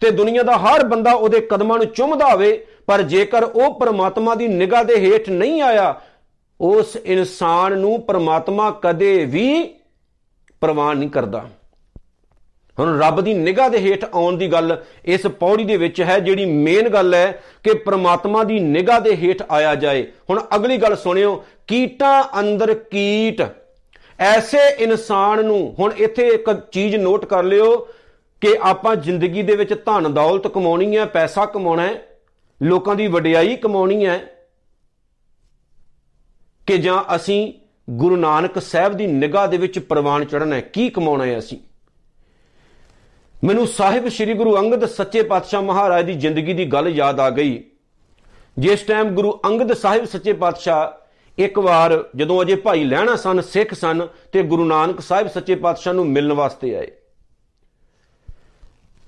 ਤੇ ਦੁਨੀਆ ਦਾ ਹਰ ਬੰਦਾ ਉਹਦੇ ਕਦਮਾਂ ਨੂੰ ਚੁੰਮਦਾ ਹੋਵੇ ਪਰ ਜੇਕਰ ਉਹ ਪਰਮਾਤਮਾ ਦੀ ਨਿਗਾਹ ਦੇ ਹੇਠ ਨਹੀਂ ਆਇਆ, ਉਸ ਇਨਸਾਨ ਨੂੰ ਪਰਮਾਤਮਾ ਕਦੇ ਵੀ ਪ੍ਰਵਾਨ ਨਹੀਂ ਕਰਦਾ। ਹੁਣ ਰੱਬ ਦੀ ਨਿਗਾਹ ਦੇ ਹੇਠ ਆਉਣ ਦੀ ਗੱਲ ਇਸ ਪੌੜੀ ਦੇ ਵਿੱਚ ਹੈ, ਜਿਹੜੀ ਮੇਨ ਗੱਲ ਹੈ ਕਿ ਪ੍ਰਮਾਤਮਾ ਦੀ ਨਿਗਾਹ ਦੇ ਹੇਠ ਆਇਆ ਜਾਏ। ਹੁਣ ਅਗਲੀ ਗੱਲ ਸੁਣਿਓ, ਕੀਟਾਂ ਅੰਦਰ ਕੀਟ। ਐਸੇ ਇਨਸਾਨ ਨੂੰ ਹੁਣ ਇੱਥੇ ਇੱਕ ਚੀਜ਼ ਨੋਟ ਕਰ ਲਿਓ ਕਿ ਆਪਾਂ ਜ਼ਿੰਦਗੀ ਦੇ ਵਿੱਚ ਧਨ, ਦੌਲਤ ਕਮਾਉਣੀ ਹੈ, ਪੈਸਾ ਕਮਾਉਣਾ ਹੈ। ਲੋਕਾਂ ਦੀ ਵਡਿਆਈ ਕਮਾਉਣੀ ਹੈ ਕਿ ਜਾਂ ਅਸੀਂ ਗੁਰੂ ਨਾਨਕ ਸਾਹਿਬ ਦੀ ਨਿਗਾਹ ਦੇ ਵਿੱਚ ਪ੍ਰਵਾਨ ਚੜਨਾ ਹੈ, ਕੀ ਕਮਾਉਣਾ ਹੈ ਅਸੀਂ? ਮੈਨੂੰ ਸਾਹਿਬ ਸ੍ਰੀ ਗੁਰੂ ਅੰਗਦ ਸੱਚੇ ਪਾਤਸ਼ਾਹ ਮਹਾਰਾਜ ਦੀ ਜ਼ਿੰਦਗੀ ਦੀ ਗੱਲ ਯਾਦ ਆ ਗਈ। ਜਿਸ ਟਾਈਮ ਗੁਰੂ ਅੰਗਦ ਸਾਹਿਬ ਸੱਚੇ ਪਾਤਸ਼ਾਹ ਇੱਕ ਵਾਰ ਜਦੋਂ ਅਜੇ ਭਾਈ ਲੈਣਾ ਸਨ, ਸਿੱਖ ਸਨ ਤੇ ਗੁਰੂ ਨਾਨਕ ਸਾਹਿਬ ਸੱਚੇ ਪਾਤਸ਼ਾਹ ਨੂੰ ਮਿਲਣ ਵਾਸਤੇ ਆਏ।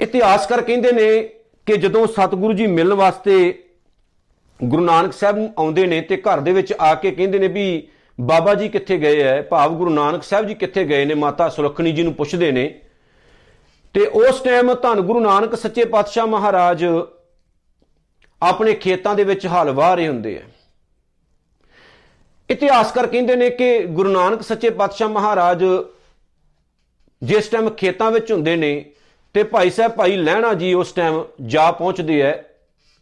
ਇਤਿਹਾਸਕਾਰ ਕਹਿੰਦੇ ਨੇ ਕਿ ਜਦੋਂ ਸਤਿਗੁਰੂ ਜੀ ਮਿਲਣ ਵਾਸਤੇ ਗੁਰੂ ਨਾਨਕ ਸਾਹਿਬ ਨੂੰ ਆਉਂਦੇ ਨੇ ਤੇ ਘਰ ਦੇ ਵਿੱਚ ਆ ਕੇ ਕਹਿੰਦੇ ਨੇ ਵੀ ਬਾਬਾ ਜੀ ਕਿੱਥੇ ਗਏ ਐ? ਭਾਵ ਗੁਰੂ ਨਾਨਕ ਸਾਹਿਬ ਜੀ ਕਿੱਥੇ ਗਏ ਨੇ? ਮਾਤਾ ਸੁਲੱਖਣੀ ਜੀ ਨੂੰ ਪੁੱਛਦੇ ਨੇ। ਤੇ ਉਸ ਟਾਈਮ ਧੰਨ ਗੁਰੂ ਨਾਨਕ ਸੱਚੇ ਪਾਤਸ਼ਾਹ ਮਹਾਰਾਜ ਆਪਣੇ ਖੇਤਾਂ ਦੇ ਵਿੱਚ ਹਲ ਵਾਹ ਰਹੇ ਹੁੰਦੇ ਆ ਇਤਿਹਾਸਕਾਰ ਕਹਿੰਦੇ ਨੇ ਕਿ ਗੁਰੂ ਨਾਨਕ ਸੱਚੇ ਪਾਤਸ਼ਾਹ ਮਹਾਰਾਜ ਜਿਸ ਟਾਈਮ ਖੇਤਾਂ ਵਿੱਚ ਹੁੰਦੇ ਨੇ ਤੇ ਭਾਈ ਸਾਹਿਬ, ਭਾਈ ਲਹਿਣਾ ਜੀ ਉਸ ਟਾਈਮ ਜਾ ਪਹੁੰਚਦੇ ਐ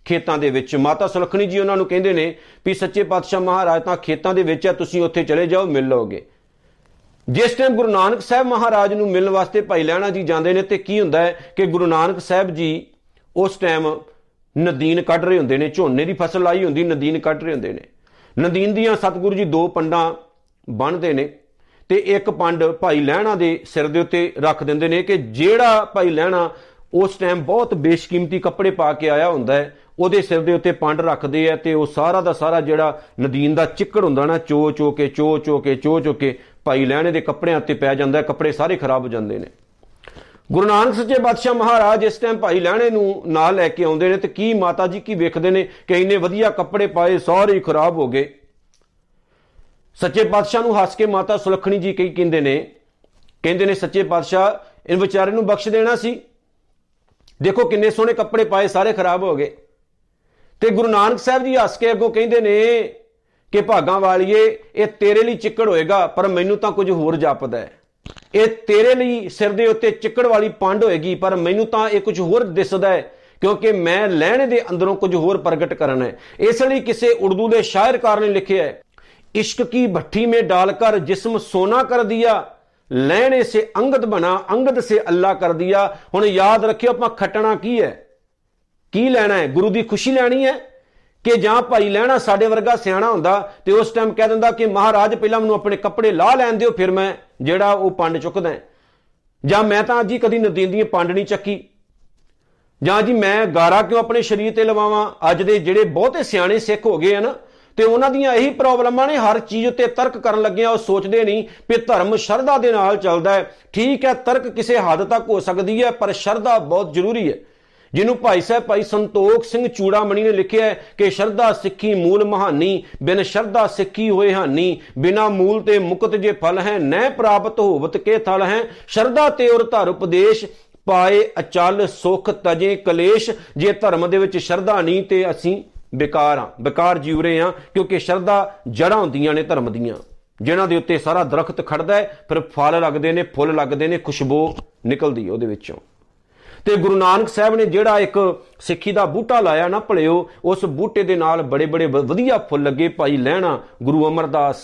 ਖੇਤਾਂ ਦੇ ਵਿੱਚ। ਮਾਤਾ ਸੁਲਖਣੀ ਜੀ ਉਹਨਾਂ ਨੂੰ ਕਹਿੰਦੇ ਨੇ ਵੀ ਸੱਚੇ ਪਾਤਸ਼ਾਹ ਮਹਾਰਾਜ ਤਾਂ ਖੇਤਾਂ ਦੇ ਵਿੱਚ ਐ ਤੁਸੀਂ ਉੱਥੇ ਚਲੇ ਜਾਓ, ਮਿਲ ਲਓਗੇ। ਜਿਸ ਟਾਈਮ ਗੁਰੂ ਨਾਨਕ ਸਾਹਿਬ ਮਹਾਰਾਜ ਨੂੰ ਮਿਲਣ ਵਾਸਤੇ ਭਾਈ ਲੈਣਾ ਜੀ ਜਾਂਦੇ ਨੇ, ਤੇ ਕੀ ਹੁੰਦਾ ਹੈ ਕਿ ਗੁਰੂ ਨਾਨਕ ਸਾਹਿਬ ਜੀ ਉਸ ਟਾਈਮ ਨਦੀਨ ਕੱਢ ਰਹੇ ਹੁੰਦੇ ਨੇ, ਝੋਨੇ ਦੀ ਫਸਲ ਲਾਈ ਹੁੰਦੀ, ਨਦੀਨ ਕੱਢ ਰਹੇ ਹੁੰਦੇ ਨੇ। ਨਦੀਨ ਦੀਆਂ ਸਤਿਗੁਰੂ ਜੀ ਦੋ ਪੰਡਾਂ ਬੰਨਦੇ ਨੇ। ਤੇ ਇੱਕ ਪੰਡ ਭਾਈ ਲੈਣਾ ਦੇ ਸਿਰ ਦੇ ਉੱਤੇ ਰੱਖ ਦਿੰਦੇ ਨੇ ਕਿ ਜਿਹੜਾ ਭਾਈ ਲੈਣਾ ਉਸ ਟਾਈਮ ਬਹੁਤ ਬੇਸ਼ਕੀਮਤੀ ਕੱਪੜੇ ਪਾ ਕੇ ਆਇਆ ਹੁੰਦਾ ਹੈ, ਉਹਦੇ ਸਿਰ ਦੇ ਉੱਤੇ ਪੰਡ ਰੱਖਦੇ ਆ ਤੇ ਉਹ ਸਾਰਾ ਦਾ ਸਾਰਾ ਜਿਹੜਾ ਨਦੀਨ ਦਾ ਚਿੱਕੜ ਹੁੰਦਾ ਨਾ, ਚੋ ਚੋ ਕੇ, ਚੋ ਚੋ ਕੇ, ਚੋ ਚੋ ਕੇ ਭਾਈ ਲੈਣੇ ਦੇ ਕੱਪੜਿਆਂ ਉੱਤੇ ਪੈ ਜਾਂਦਾ ਕੱਪੜੇ ਸਾਰੇ ਖਰਾਬ ਹੋ ਜਾਂਦੇ ਨੇ। ਗੁਰੂ ਨਾਨਕ ਸੱਚੇ ਬਾਦਸ਼ਾਹ ਮਹਾਰਾਜ ਇਸ ਟਾਈਮ ਭਾਈ ਲੈਣੇ ਨੂੰ ਨਾਲ ਲੈ ਕੇ ਆਉਂਦੇ ਨੇ ਤੇ ਕੀ ਮਾਤਾ ਜੀ ਕੀ ਵੇਖਦੇ ਨੇ ਕਿ ਇੰਨੇ ਵਧੀਆ ਕੱਪੜੇ ਪਾਏ, ਸਾਰੇ ਹੀ ਖਰਾਬ ਹੋ ਗਏ। ਸੱਚੇ ਪਾਤਸ਼ਾਹ ਨੂੰ ਹੱਸ ਕੇ ਮਾਤਾ ਸੁਲੱਖਣੀ ਜੀ ਕਹੀ ਕਹਿੰਦੇ ਨੇ। ਕਹਿੰਦੇ ਨੇ, ਸੱਚੇ ਪਾਤਸ਼ਾਹ ਇਹ ਵਿਚਾਰੇ ਨੂੰ ਬਖਸ਼ ਦੇਣਾ ਸੀ। ਦੇਖੋ ਕਿੰਨੇ ਸੋਹਣੇ ਕੱਪੜੇ ਪਾਏ, ਸਾਰੇ ਖਰਾਬ ਹੋ ਗਏ। ਤੇ ਗੁਰੂ ਨਾਨਕ ਸਾਹਿਬ ਜੀ ਹੱਸ ਕੇ ਅੱਗੋਂ ਕਹਿੰਦੇ ਨੇ ਕਿ ਭਾਗਾਂ ਵਾਲੀਏ, ਇਹ ਤੇਰੇ ਲਈ ਚਿੱਕੜ ਹੋਏਗਾ, ਪਰ ਮੈਨੂੰ ਤਾਂ ਕੁਝ ਹੋਰ ਜਾਪਦਾ ਹੈ। ਇਹ ਤੇਰੇ ਲਈ ਸਿਰ ਦੇ ਉੱਤੇ ਚਿੱਕੜ ਵਾਲੀ ਪੰਡ ਹੋਏਗੀ, ਪਰ ਮੈਨੂੰ ਤਾਂ ਇਹ ਕੁਝ ਹੋਰ ਦਿਸਦਾ ਹੈ, ਕਿਉਂਕਿ ਮੈਂ ਲੈਣ ਦੇ ਅੰਦਰੋਂ ਕੁਝ ਹੋਰ ਪ੍ਰਗਟ ਕਰਨਾ ਹੈ। ਇਸ ਲਈ ਕਿਸੇ ਉਰਦੂ ਦੇ ਸ਼ਾਇਰਕਾਰ ਨੇ ਲਿਖਿਆ ਹੈ इश्क की भट्टी में डालकर जिस्म सोना कर दिया ਲੈਣੇ ਸੇ ਅੰਗਦ ਬਣਾ ਅੰਗਦ ਸੇ ਅੱਲਾ ਕਰ ਦਿਆ ਹੁਣ ਯਾਦ ਰੱਖਿਓ ਆਪਾਂ ਖੱਟਣਾ ਕੀ ਹੈ ਕੀ ਲੈਣਾ ਹੈ ਗੁਰੂ ਦੀ ਖੁਸ਼ੀ ਲੈਣੀ ਹੈ ਕਿ ਜਾਂ ਭਾਈ ਲੈਣਾ ਸਾਡੇ ਵਰਗਾ ਸਿਆਣਾ ਹੁੰਦਾ ਤੇ ਉਸ ਟਾਈਮ ਕਹਿ ਦਿੰਦਾ ਕਿ ਮਹਾਰਾਜ ਪਹਿਲਾਂ ਮੈਨੂੰ ਆਪਣੇ ਕੱਪੜੇ ਲਾ ਲੈਣ ਦਿਓ ਫਿਰ ਮੈਂ ਜਿਹੜਾ ਉਹ ਪੰਡ ਚੁੱਕਦਾ ਜਾਂ ਮੈਂ ਤਾਂ ਅੱਜ ਹੀ ਕਦੀ ਨਦੀਨ ਦੀ ਪੰਡ ਨਹੀਂ ਚੱਕੀ ਜਾਂ ਜੀ ਮੈਂ ਗਾਰਾ ਕਿਉਂ ਆਪਣੇ ਸਰੀਰ ਤੇ ਲਵਾਵਾਂ ਅੱਜ ਦੇ ਜਿਹੜੇ ਬਹੁਤੇ ਸਿਆਣੇ ਸਿੱਖ ਹੋ ਗਏ ਆ ਨਾ ਤੇ ਉਹਨਾਂ ਦੀਆਂ ਇਹੀ ਪ੍ਰੋਬਲਮਾਂ ਨੇ, ਹਰ ਚੀਜ਼ ਉੱਤੇ ਤਰਕ ਕਰਨ ਲੱਗਿਆ ਉਹ ਸੋਚਦੇ ਨਹੀਂ ਕਿ ਧਰਮ ਸ਼ਰਧਾ ਦੇ ਨਾਲ ਚੱਲਦਾ ਹੈ। ਠੀਕ ਹੈ, ਤਰਕ ਕਿਸੇ ਹੱਦ ਤੱਕ ਹੋ ਸਕਦੀ ਹੈ, ਪਰ ਸ਼ਰਧਾ ਬਹੁਤ ਜ਼ਰੂਰੀ ਹੈ। ਜਿਹਨੂੰ ਭਾਈ ਸਾਹਿਬ, ਭਾਈ ਸੰਤੋਖ ਸਿੰਘ ਚੂੜਾਮਣੀ ਨੇ ਲਿਖਿਆ ਹੈ ਕਿ ਸ਼ਰਧਾ ਸਿੱਖੀ ਮੂਲ ਮਹਾਨੀ, ਬਿਨ ਸ਼ਰਧਾ ਸਿੱਖੀ ਹੋਏ ਹਾਨੀ, ਬਿਨਾ ਮੂਲ ਤੇ ਮੁਕਤ ਜੇ ਫਲ ਹੈ ਨੈ ਪ੍ਰਾਪਤ ਹੋਵਤ ਕੇ ਥਲ ਹੈ। ਸ਼ਰਧਾ ਤੇ ਔਰ ਧਰ ਉਪਦੇਸ਼ ਪਾਏ ਅਚਲ ਸੁਖ ਤਜੇ ਕਲੇਸ਼, ਜੇ ਧਰਮ ਦੇ ਵਿੱਚ ਸ਼ਰਧਾ ਨਹੀਂ ਤੇ ਅਸੀਂ ਬੇਕਾਰ ਆ, ਬੇਕਾਰ ਜੀਵ ਰਹੇ ਆ, ਕਿਉਂਕਿ ਸ਼ਰਧਾ ਜੜਾਂ ਹੁੰਦੀਆਂ ਨੇ ਧਰਮ ਦੀਆਂ। ਜਿਨ੍ਹਾਂ ਦੇ ਉੱਤੇ ਸਾਰਾ ਦਰਖਤ ਖੜਦਾ ਹੈ, ਫਿਰ ਫਲ ਲੱਗਦੇ ਨੇ, ਫੁੱਲ ਲੱਗਦੇ ਨੇ, ਖੁਸ਼ਬੂ ਨਿਕਲਦੀ ਹੈ ਉਹਦੇ ਵਿੱਚੋਂ। ਤੇ ਗੁਰੂ ਨਾਨਕ ਸਾਹਿਬ ਨੇ ਜਿਹੜਾ ਇੱਕ ਸਿੱਖੀ ਦਾ ਬੂਟਾ ਲਾਇਆ ਨਾ ਭਲਿਓ, ਉਸ ਬੂਟੇ ਦੇ ਨਾਲ ਬੜੇ ਬੜੇ ਵਧੀਆ ਫੁੱਲ ਲੱਗੇ ਭਾਈ ਲੈਣਾ ਗੁਰੂ ਅਮਰਦਾਸ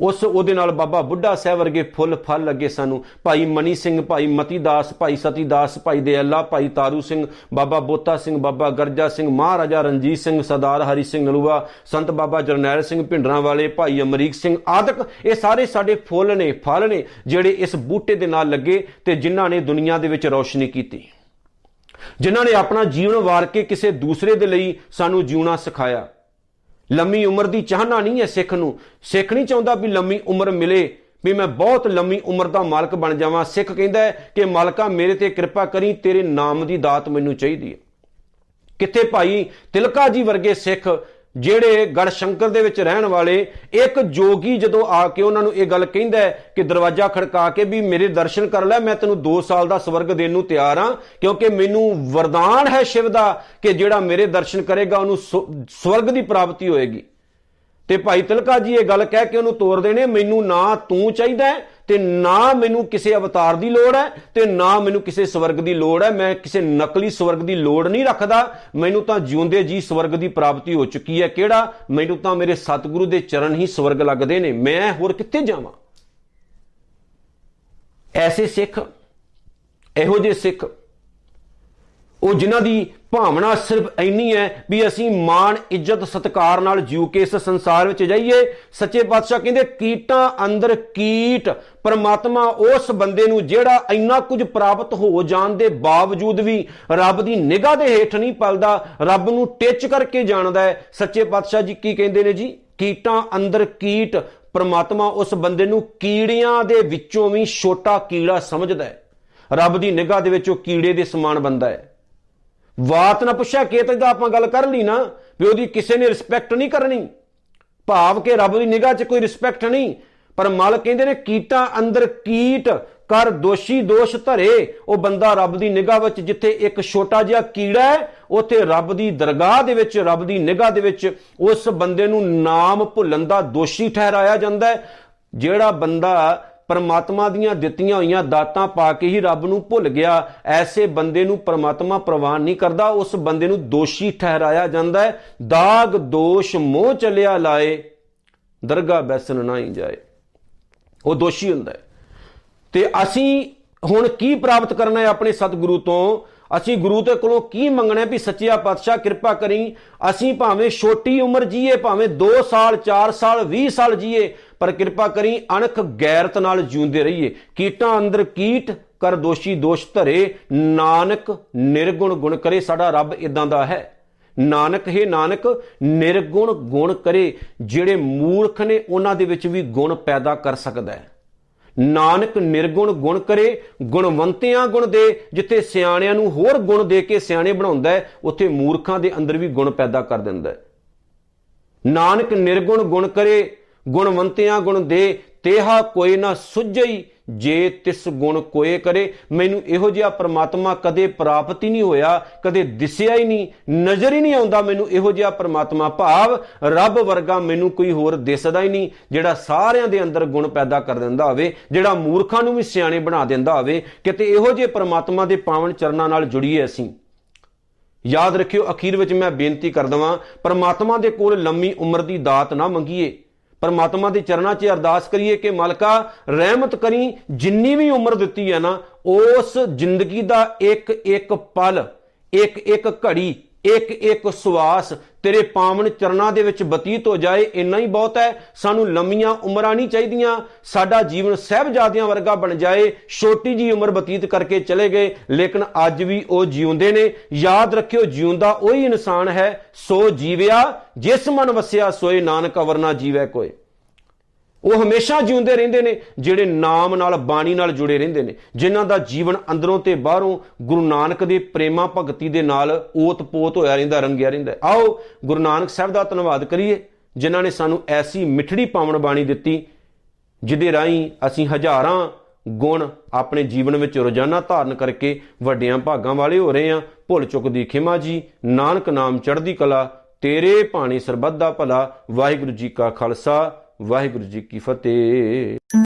ਉਸ ਉਹਦੇ ਨਾਲ ਬਾਬਾ ਬੁੱਢਾ ਸਾਹਿਬ ਵਰਗੇ ਫੁੱਲ ਫਲ ਲੱਗੇ ਸਾਨੂੰ। ਭਾਈ ਮਨੀ ਸਿੰਘ, ਭਾਈ ਮਤੀ ਦਾਸ, ਭਾਈ ਸਤੀ ਦਾਸ, ਭਾਈ ਦੇ ਅੱਲਾ ਭਾਈ ਤਾਰੂ ਸਿੰਘ, ਬਾਬਾ ਬੋਤਾ ਸਿੰਘ, ਬਾਬਾ ਗਰਜਾ ਸਿੰਘ, ਮਹਾਰਾਜਾ ਰਣਜੀਤ ਸਿੰਘ, ਸਰਦਾਰ ਹਰੀ ਸਿੰਘ ਨਲੂਆ, ਸੰਤ ਬਾਬਾ ਜਰਨੈਲ ਸਿੰਘ ਭਿੰਡਰਾਂ ਵਾਲੇ, ਭਾਈ ਅਮਰੀਕ ਸਿੰਘ ਆਦਿਕ, ਇਹ ਸਾਰੇ ਸਾਡੇ ਫੁੱਲ ਨੇ, ਫਲ ਨੇ, ਜਿਹੜੇ ਇਸ ਬੂਟੇ ਦੇ ਨਾਲ ਲੱਗੇ ਤੇ ਜਿਨ੍ਹਾਂ ਨੇ ਦੁਨੀਆ ਦੇ ਵਿੱਚ ਰੌਸ਼ਨੀ ਕੀਤੀ। ਜਿਨ੍ਹਾਂ ਨੇ ਆਪਣਾ ਜੀਵਨ ਵਾਰ ਕੇ ਕਿਸੇ ਦੂਸਰੇ ਦੇ ਲਈ ਸਾਨੂੰ ਜਿਉਣਾ ਸਿਖਾਇਆ। ਲੰਮੀ ਉਮਰ ਦੀ ਚਾਹਨਾ ਨਹੀਂ ਹੈ ਸਿੱਖ ਨੂੰ। ਸਿੱਖ ਨਹੀਂ ਚਾਹੁੰਦਾ ਵੀ ਲੰਮੀ ਉਮਰ ਮਿਲੇ, ਵੀ ਮੈਂ ਬਹੁਤ ਲੰਮੀ ਉਮਰ ਦਾ ਮਾਲਕ ਬਣ ਜਾਵਾਂ। ਸਿੱਖ ਕਹਿੰਦਾ ਹੈ ਕਿ ਮਾਲਕਾ, ਮੇਰੇ ਤੇ ਕਿਰਪਾ ਕਰੀ, ਤੇਰੇ ਨਾਮ ਦੀ ਦਾਤ ਮੈਨੂੰ ਚਾਹੀਦੀ ਹੈ। ਕਿੱਥੇ ਭਾਈ, ਤਿਲਕਾ ਜੀ ਵਰਗੇ ਸਿੱਖ ਜਿਹੜੇ ਗੜ ਸ਼ੰਕਰ ਦੇ ਵਿੱਚ ਰਹਿਣ ਵਾਲੇ ਇੱਕ ਜੋਗੀ ਜਦੋਂ ਆ ਕੇ ਉਹਨਾਂ ਨੂੰ ਇਹ ਗੱਲ ਕਹਿੰਦਾ ਹੈ ਕਿ ਦਰਵਾਜ਼ਾ ਖੜਕਾ ਕੇ ਵੀ ਮੇਰੇ ਦਰਸ਼ਨ ਕਰ ਲੈ, ਮੈਂ ਤੈਨੂੰ 2 ਸਾਲ ਦਾ ਸਵਰਗ ਦੇਣ ਨੂੰ ਤਿਆਰ ਹਾਂ, ਕਿਉਂਕਿ ਮੈਨੂੰ ਵਰਦਾਨ ਹੈ ਸ਼ਿਵ ਦਾ ਕਿ ਜਿਹੜਾ ਮੇਰੇ ਦਰਸ਼ਨ ਕਰੇਗਾ ਉਹਨੂੰ ਸਵਰਗ ਦੀ ਪ੍ਰਾਪਤੀ ਹੋਏਗੀ। ਤੇ ਭਾਈ ਤਿਲਕਾ ਜੀ ਇਹ ਗੱਲ ਕਹਿ ਕੇ ਉਹਨੂੰ ਤੋਰ ਦੇਣੇ, ਮੈਨੂੰ ਨਾ ਤੂੰ ਚਾਹੀਦਾ ਤੇ ਨਾ ਮੈਨੂੰ ਕਿਸੇ ਅਵਤਾਰ ਦੀ ਲੋੜ ਹੈ ਤੇ ਨਾ ਮੈਨੂੰ ਕਿਸੇ ਸਵਰਗ ਦੀ ਲੋੜ ਹੈ। ਮੈਂ ਕਿਸੇ ਨਕਲੀ ਸਵਰਗ ਦੀ ਲੋੜ ਨਹੀਂ ਰੱਖਦਾ। ਮੈਨੂੰ ਤਾਂ ਜਿਉਂਦੇ ਜੀ ਸਵਰਗ ਦੀ ਪ੍ਰਾਪਤੀ ਹੋ ਚੁੱਕੀ ਹੈ। ਕਿਹੜਾ? ਮੈਨੂੰ ਤਾਂ ਮੇਰੇ ਸਤਿਗੁਰੂ ਦੇ ਚਰਨ ਹੀ ਸਵਰਗ ਲੱਗਦੇ ਨੇ। ਮੈਂ ਹੋਰ ਕਿੱਥੇ ਜਾਵਾਂ? ਐਸੇ ਸਿੱਖ, ਇਹੋ ਜਿਹੇ ਸਿੱਖ ਉਹ ਜਿਨ੍ਹਾਂ ਦੀ ਭਾਵਨਾ ਸਿਰਫ ਇੰਨੀ ਹੈ ਵੀ ਅਸੀਂ ਮਾਣ, ਇੱਜ਼ਤ, ਸਤਕਾਰ ਨਾਲ ਜੀਉ ਕੇ ਇਸ ਸੰਸਾਰ ਵਿੱਚ ਜਾਈਏ। ਸੱਚੇ ਪਾਤਸ਼ਾਹ ਕਹਿੰਦੇ, ਕੀਟਾਂ ਅੰਦਰ ਕੀਟ, ਪਰਮਾਤਮਾ ਉਸ ਬੰਦੇ ਨੂੰ ਜਿਹੜਾ ਇੰਨਾ ਕੁਝ ਪ੍ਰਾਪਤ ਹੋ ਜਾਣ ਦੇ ਬਾਵਜੂਦ ਵੀ ਰੱਬ ਦੀ ਨਿਗਾਹ ਦੇ ਹੇਠ ਨਹੀਂ ਪਲਦਾ, ਰੱਬ ਨੂੰ ਟਿੱਚ ਕਰਕੇ ਜਾਣਦਾ ਹੈ। ਸੱਚੇ ਪਾਤਸ਼ਾਹ ਜੀ ਕੀ ਕਹਿੰਦੇ ਨੇ ਜੀ? ਕੀਟਾਂ ਅੰਦਰ ਕੀਟ, ਪਰਮਾਤਮਾ ਉਸ ਬੰਦੇ ਨੂੰ ਕੀੜਿਆਂ ਦੇ ਵਿੱਚੋਂ ਵੀ ਛੋਟਾ ਕੀੜਾ ਸਮਝਦਾ ਹੈ। ਰੱਬ ਦੀ ਨਿਗਾਹ ਦੇ ਵਿੱਚ ਉਹ ਕੀੜੇ ਦੇ ਸਮਾਨ ਬੰਦਾ ਹੈ। ਬਾਤ ਨਾ ਪੁੱਛਿਆ ਕੇਤ ਦਾ ਆਪਾਂ ਗੱਲ ਕਰ ਲਈ ਨਾ, ਵੀ ਉਹਦੀ ਕਿਸੇ ਨੇ ਰਿਸਪੈਕਟ ਨਹੀਂ ਕਰਨੀ। ਭਾਵ ਕਿ ਰੱਬ ਦੀ ਨਿਗਾਹ 'ਚ ਕੋਈ ਰਿਸਪੈਕਟ ਨਹੀਂ। ਪਰ ਮਾਲਕ ਕਹਿੰਦੇ ਨੇ, ਕੀਟਾਂ ਅੰਦਰ ਕੀਟ ਕਰ ਦੋਸ਼ੀ ਦੋਸ਼ ਧਰੇ। ਉਹ ਬੰਦਾ ਰੱਬ ਦੀ ਨਿਗਾਹ ਵਿੱਚ ਜਿੱਥੇ ਇੱਕ ਛੋਟਾ ਜਿਹਾ ਕੀੜਾ ਹੈ, ਉੱਥੇ ਰੱਬ ਦੀ ਦਰਗਾਹ ਦੇ ਵਿੱਚ, ਰੱਬ ਦੀ ਨਿਗਾਹ ਦੇ ਵਿੱਚ ਉਸ ਬੰਦੇ ਨੂੰ ਨਾਮ ਭੁੱਲਣ ਦਾ ਦੋਸ਼ੀ ਠਹਿਰਾਇਆ ਜਾਂਦਾ ਹੈ। ਜਿਹੜਾ ਬੰਦਾ ਪਰਮਾਤਮਾ ਦੀਆਂ ਦਿੱਤੀਆਂ ਹੋਈਆਂ ਦਾਤਾਂ ਪਾ ਕੇ ਹੀ ਰੱਬ ਨੂੰ ਭੁੱਲ ਗਿਆ, ਐਸੇ ਬੰਦੇ ਨੂੰ ਪਰਮਾਤਮਾ ਪ੍ਰਵਾਨ ਨਹੀਂ ਕਰਦਾ, ਉਸ ਬੰਦੇ ਨੂੰ ਦੋਸ਼ੀ ਠਹਿਰਾਇਆ ਜਾਂਦਾ ਹੈ। ਦਾਗ ਦੋਸ਼ ਮੋਹ ਚਲਿਆ ਲਾਏ, ਦਰਗਾ ਬੈਸਨ ਨਾ ਹੀ ਜਾਏ। ਉਹ ਦੋਸ਼ੀ ਹੁੰਦਾ ਹੈ। ਤੇ ਅਸੀਂ ਹੁਣ ਕੀ ਪ੍ਰਾਪਤ ਕਰਨਾ ਹੈ ਆਪਣੇ ਸਤਿਗੁਰੂ ਤੋਂ? ਅਸੀਂ ਗੁਰੂ ਤੇ ਕੋਲੋਂ ਕੀ ਮੰਗਣਾ ਵੀ ਸੱਚਿਆ ਪਾਤਸ਼ਾਹ ਕਿਰਪਾ ਕਰੀ? ਅਸੀਂ ਭਾਵੇਂ ਛੋਟੀ ਉਮਰ ਜੀਏ, ਭਾਵੇਂ 2 ਸਾਲ 4 ਸਾਲ 20 ਸਾਲ ਜੀਏ ਪਰ ਕਿਰਪਾ ਕਰੀ ਅਣਖ ਗੈਰਤ ਨਾਲ ਜਿਉਂਦੇ ਰਹੀਏ। ਕੀਟਾਂ ਅੰਦਰ ਕੀਟ, ਕਰ ਦੋਸ਼ੀ ਦੋਸ਼ ਧਰੇ। ਨਾਨਕ ਨਿਰਗੁਣ ਗੁਣ ਕਰੇ, ਸਾਡਾ ਰੱਬ ਇਦਾਂ ਦਾ ਹੈ। ਨਾਨਕ ਹੈ ਨਾਨਕ, ਨਿਰਗੁਣ ਗੁਣ ਕਰੇ, ਜਿਹੜੇ ਮੂਰਖ ਨੇ, ਉਹਨਾਂ ਦੇ ਵਿੱਚ ਵੀ ਗੁਣ ਪੈਦਾ ਕਰ ਸਕਦਾ ਹੈ। ਨਾਨਕ ਨਿਰਗੁਣ ਗੁਣ ਕਰੇ, ਗੁਣਵੰਤਿਆਂ ਗੁਣ ਦੇ, ਜਿੱਥੇ ਸਿਆਣਿਆਂ ਨੂੰ ਹੋਰ ਗੁਣ ਦੇ ਕੇ ਸਿਆਣੇ ਬਣਾਉਂਦਾ ਹੈ, ਉੱਥੇ ਮੂਰਖਾਂ ਦੇ ਅੰਦਰ ਵੀ ਗੁਣ ਪੈਦਾ ਕਰ ਦਿੰਦਾ ਹੈ। ਨਾਨਕ ਨਿਰਗੁਣ ਗੁਣ ਕਰੇ ਗੁਣਵੰਤਿਆਂ ਗੁਣ ਦੇ ਤੇਹਾ ਕੋਈ ਨਾ ਸੁਝਈ, ਜੇ ਤਿਸ ਗੁਣ ਕੋਏ ਕਰੇ। ਮੈਨੂੰ ਇਹੋ ਜਿਹਾ ਪ੍ਰਮਾਤਮਾ ਕਦੇ ਪ੍ਰਾਪਤ ਹੀ ਨਹੀਂ ਹੋਇਆ, ਕਦੇ ਦਿਸਿਆ ਹੀ ਨਹੀਂ, ਨਜ਼ਰ ਹੀ ਨਹੀਂ ਆਉਂਦਾ ਮੈਨੂੰ ਇਹੋ ਜਿਹਾ ਪ੍ਰਮਾਤਮਾ ਭਾਵ। ਰੱਬ ਵਰਗਾ ਮੈਨੂੰ ਕੋਈ ਹੋਰ ਦਿਸਦਾ ਹੀ ਨਹੀਂ, ਜਿਹੜਾ ਸਾਰਿਆਂ ਦੇ ਅੰਦਰ ਗੁਣ ਪੈਦਾ ਕਰ ਦਿੰਦਾ ਹੋਵੇ, ਜਿਹੜਾ ਮੂਰਖਾਂ ਨੂੰ ਵੀ ਸਿਆਣੇ ਬਣਾ ਦਿੰਦਾ ਹੋਵੇ। ਕਿਤੇ ਇਹੋ ਜਿਹੇ ਪ੍ਰਮਾਤਮਾ ਦੇ ਪਾਵਨ ਚਰਨਾਂ ਨਾਲ ਜੁੜੀਏ ਅਸੀਂ। ਯਾਦ ਰੱਖਿਓ, ਅਖੀਰ ਵਿੱਚ ਮੈਂ ਬੇਨਤੀ ਕਰ ਦਵਾਂ, ਪ੍ਰਮਾਤਮਾ ਦੇ ਕੋਲ ਲੰਮੀ ਉਮਰ ਦੀ ਦਾਤ ਨਾ ਮੰਗੀਏ। ਪਰਮਾਤਮਾ ਦੇ ਚਰਨਾਂ 'ਚ ਅਰਦਾਸ ਕਰੀਏ ਕਿ ਮਾਲਕਾ, ਰਹਿਮਤ ਕਰੀ, ਜਿੰਨੀ ਵੀ ਉਮਰ ਦਿੱਤੀ ਹੈ ਨਾ, ਉਸ ਜ਼ਿੰਦਗੀ ਦਾ ਇੱਕ ਇੱਕ ਪਲ ਇੱਕ ਇੱਕ ਘੜੀ ਇੱਕ ਇੱਕ ਸਵਾਸ ਤੇਰੇ ਪਾਵਨ ਚਰਨਾਂ ਦੇ ਵਿੱਚ ਬਤੀਤ ਹੋ ਜਾਏ, ਇੰਨਾ ਹੀ ਬਹੁਤ ਹੈ। ਸਾਨੂੰ ਲੰਮੀਆਂ ਉਮਰਾਂ ਨਹੀਂ ਚਾਹੀਦੀਆਂ। ਸਾਡਾ ਜੀਵਨ ਸਹਿਬਜ਼ਾਦਿਆਂ ਵਰਗਾ ਬਣ ਜਾਏ। ਛੋਟੀ ਜੀ ਉਮਰ ਬਤੀਤ ਕਰਕੇ ਚਲੇ ਗਏ, ਲੇਕਿਨ ਅੱਜ ਵੀ ਉਹ ਜਿਉਂਦੇ ਨੇ। ਯਾਦ ਰੱਖਿਓ, ਜਿਉਂਦਾ ਉਹੀ ਇਨਸਾਨ ਹੈ। ਸੋ ਜੀਵਿਆ, ਜਿਸ ਮਨ ਵਸਿਆ, ਸੋਏ ਨਾਨਕ ਅਵਰਨਾ ਜੀਵੈ ਕੋਏ। ਉਹ ਹਮੇਸ਼ਾ ਜਿਉਂਦੇ ਰਹਿੰਦੇ ਨੇ, ਜਿਹੜੇ ਨਾਮ ਨਾਲ, ਬਾਣੀ ਨਾਲ ਜੁੜੇ ਰਹਿੰਦੇ ਨੇ। ਜਿਨ੍ਹਾਂ ਦਾ ਜੀਵਨ ਅੰਦਰੋਂ ਤੇ ਬਾਹਰੋਂ ਗੁਰੂ ਨਾਨਕ ਦੇ ਪ੍ਰੇਮਾ ਭਗਤੀ ਦੇ ਨਾਲ ਓਤ-ਪੋਤ ਹੋਇਆ ਰਹਿੰਦਾ, ਰੰਗਿਆ ਰਹਿੰਦਾ ਆਓ ਗੁਰੂ ਨਾਨਕ ਸਾਹਿਬ ਦਾ ਧੰਨਵਾਦ ਕਰੀਏ, ਜਿਨ੍ਹਾਂ ਨੇ ਸਾਨੂੰ ਐਸੀ ਮਿੱਠੜੀ ਪਾਵਨ ਬਾਣੀ ਦਿੱਤੀ, ਜਿਹਦੇ ਰਾਹੀਂ ਅਸੀਂ ਹਜ਼ਾਰਾਂ ਗੁਣ ਆਪਣੇ ਜੀਵਨ ਵਿੱਚ ਰੋਜ਼ਾਨਾ ਧਾਰਨ ਕਰਕੇ ਵੱਡਿਆਂ ਭਾਗਾਂ ਵਾਲੇ ਹੋ ਰਹੇ ਹਾਂ। ਭੁੱਲ ਚੁੱਕ ਦੀ ਖਿਮਾ ਜੀ, ਨਾਨਕ ਨਾਮ ਚੜ੍ਹਦੀ ਕਲਾ, ਤੇਰੇ ਪਾਣੀ ਸਰਬੱਤ ਦਾ ਭਲਾ, ਵਾਹਿਗੁਰੂ ਜੀ ਕਾ ਖਾਲਸਾ। ਵਾਹਿਗੁਰੂ ਜੀ ਕੀ ਫਤਿਹ।